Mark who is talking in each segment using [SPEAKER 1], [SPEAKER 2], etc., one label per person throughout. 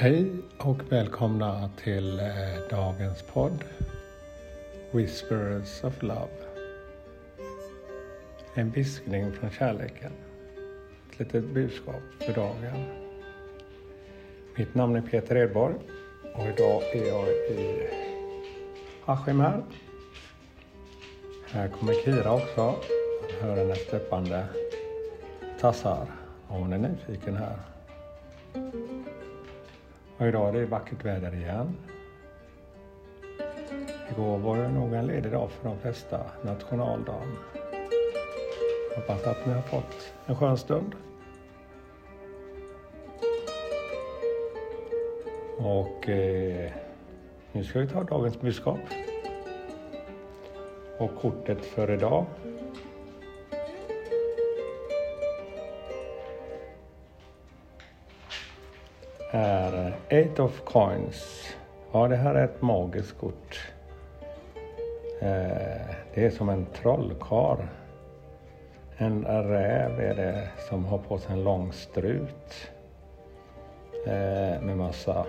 [SPEAKER 1] Hej och välkomna till eh, dagens podd Whispers of Love. En viskning från kärleken. Ett litet budskap för dagen. Mitt namn är Peter Edborg och idag är jag i Askim här. Här kommer Kira också. Man hör hennes steppande tassar och hon är nyfiken här. Och idag är det vackert väder igen. Igår var det nog en ledig dag för de flesta, nationaldagen. Hoppas att ni har fått en skön stund. Och eh, nu ska vi ta dagens budskap. Och kortet för idag är Eight of Coins. Ja, det här är ett magiskt kort. Eh, det är som en trollkar. En räv är det som har på sig en lång strut eh, med massa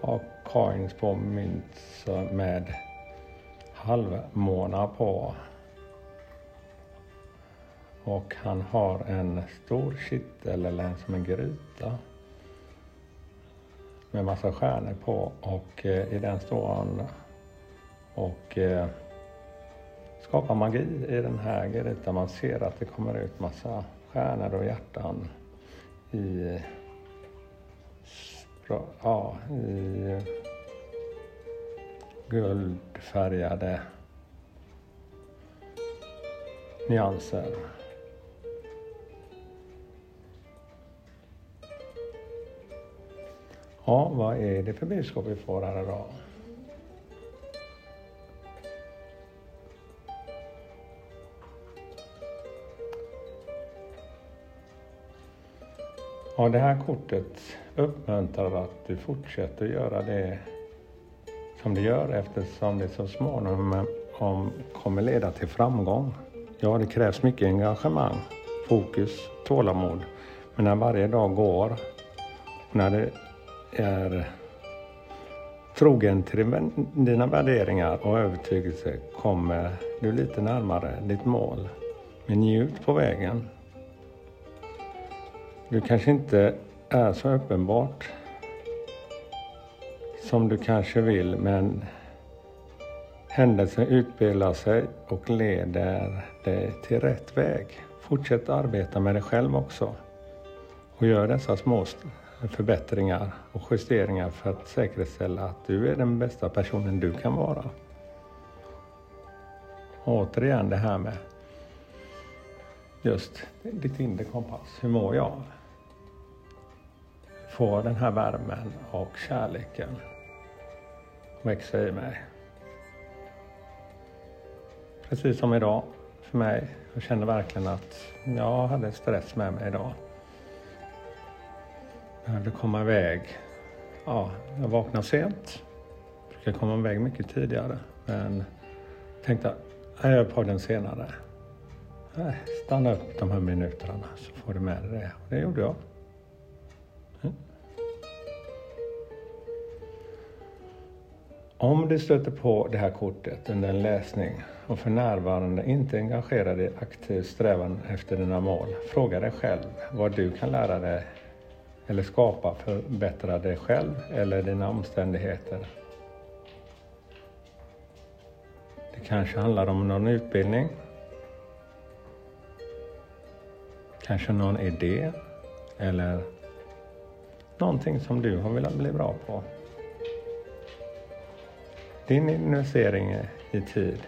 [SPEAKER 1] ja, coins på mynt med halvmånar på. Och han har en stor kittel eller en som en gryta med massa stjärnor på och eh, i den står han och eh, skapar magi i den här grytan. Man ser att det kommer ut massa stjärnor och hjärtan i, ja, i guldfärgade nyanser. Ja, vad är det för budskap vi får här idag? Ja, det här kortet uppmuntrar att du fortsätter göra det som du gör eftersom det så småningom kommer leda till framgång. Ja, det krävs mycket engagemang, fokus, tålamod. Men när varje dag går, när det är trogen till dina värderingar och övertygelse kommer du lite närmare ditt mål. Men njut på vägen. Du kanske inte är så uppenbart som du kanske vill men händelsen utspelar sig och leder dig till rätt väg. Fortsätt arbeta med dig själv också och gör dessa små förbättringar och justeringar för att säkerställa att du är den bästa personen du kan vara. Och återigen det här med just ditt inre kompass. Hur mår jag? Få den här värmen och kärleken växa i mig. Precis som idag för mig. Jag känner verkligen att jag hade stress med mig idag jag behövde komma iväg. Ja, jag vaknade sent. Brukar komma iväg mycket tidigare. Men tänkte att jag gör podden senare. Nej, stanna upp de här minuterna så får du med dig det. Och det gjorde jag. Mm. Om du stöter på det här kortet under en läsning och för närvarande inte engagerar dig i aktiv strävan efter dina mål, fråga dig själv vad du kan lära dig eller skapa förbättra dig själv eller dina omständigheter. Det kanske handlar om någon utbildning. Kanske någon idé eller någonting som du har velat bli bra på. Din investering i tid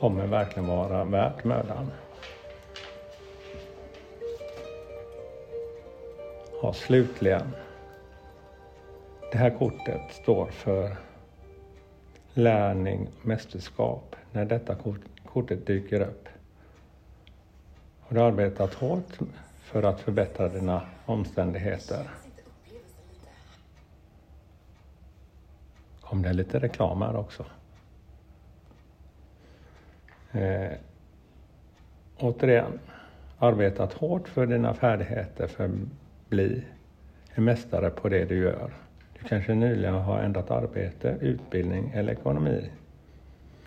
[SPEAKER 1] kommer verkligen vara värt mödan. Ja, slutligen. Det här kortet står för lärning, mästerskap. När detta kort, kortet dyker upp. Har du arbetat hårt för att förbättra dina omständigheter? Kom det lite reklam här också? Eh, återigen, arbetat hårt för dina färdigheter, för bli en mästare på det du gör. Du kanske nyligen har ändrat arbete, utbildning eller ekonomi.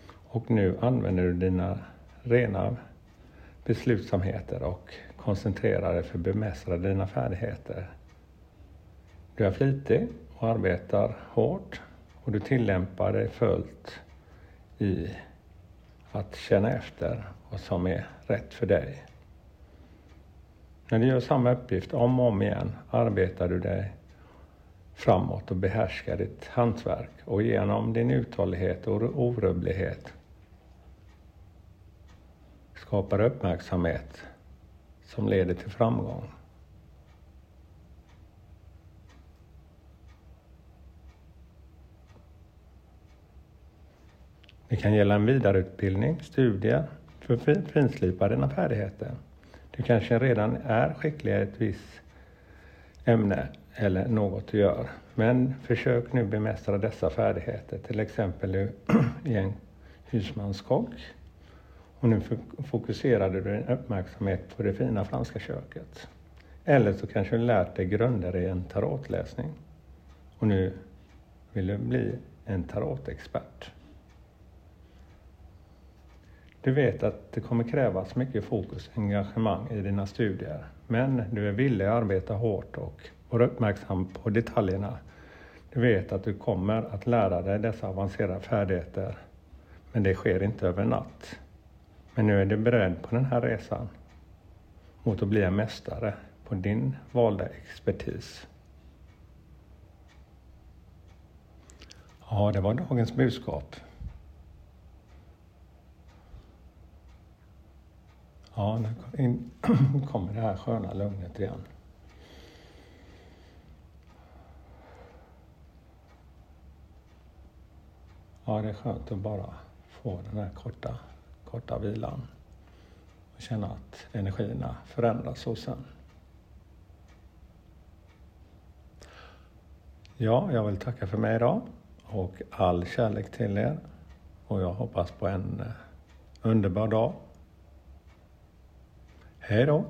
[SPEAKER 1] Och nu använder du dina rena beslutsamheter och koncentrerar dig för att bemästra dina färdigheter. Du är flitig och arbetar hårt och du tillämpar dig fullt i att känna efter vad som är rätt för dig. När du gör samma uppgift om och om igen arbetar du dig framåt och behärskar ditt hantverk och genom din uthållighet och orubblighet skapar uppmärksamhet som leder till framgång. Det kan gälla en vidareutbildning, studier, för att finslipa dina färdigheter. Du kanske redan är skicklig i ett visst ämne eller något du gör. Men försök nu bemästra dessa färdigheter, till exempel i en husmanskock. Och nu fokuserade du din uppmärksamhet på det fina franska köket. Eller så kanske du lärt dig grunder i en tarotläsning. Och nu vill du bli en tarotexpert. Du vet att det kommer krävas mycket fokus och engagemang i dina studier. Men du är villig att arbeta hårt och vara uppmärksam på detaljerna. Du vet att du kommer att lära dig dessa avancerade färdigheter. Men det sker inte över natt. Men nu är du beredd på den här resan mot att bli en mästare på din valda expertis. Ja, det var dagens budskap. Ja, nu kommer det här sköna lugnet igen. Ja, det är skönt att bara få den här korta, korta vilan och känna att energierna förändras hos en. Ja, jag vill tacka för mig idag och all kärlek till er och jag hoppas på en eh, underbar dag Hej då!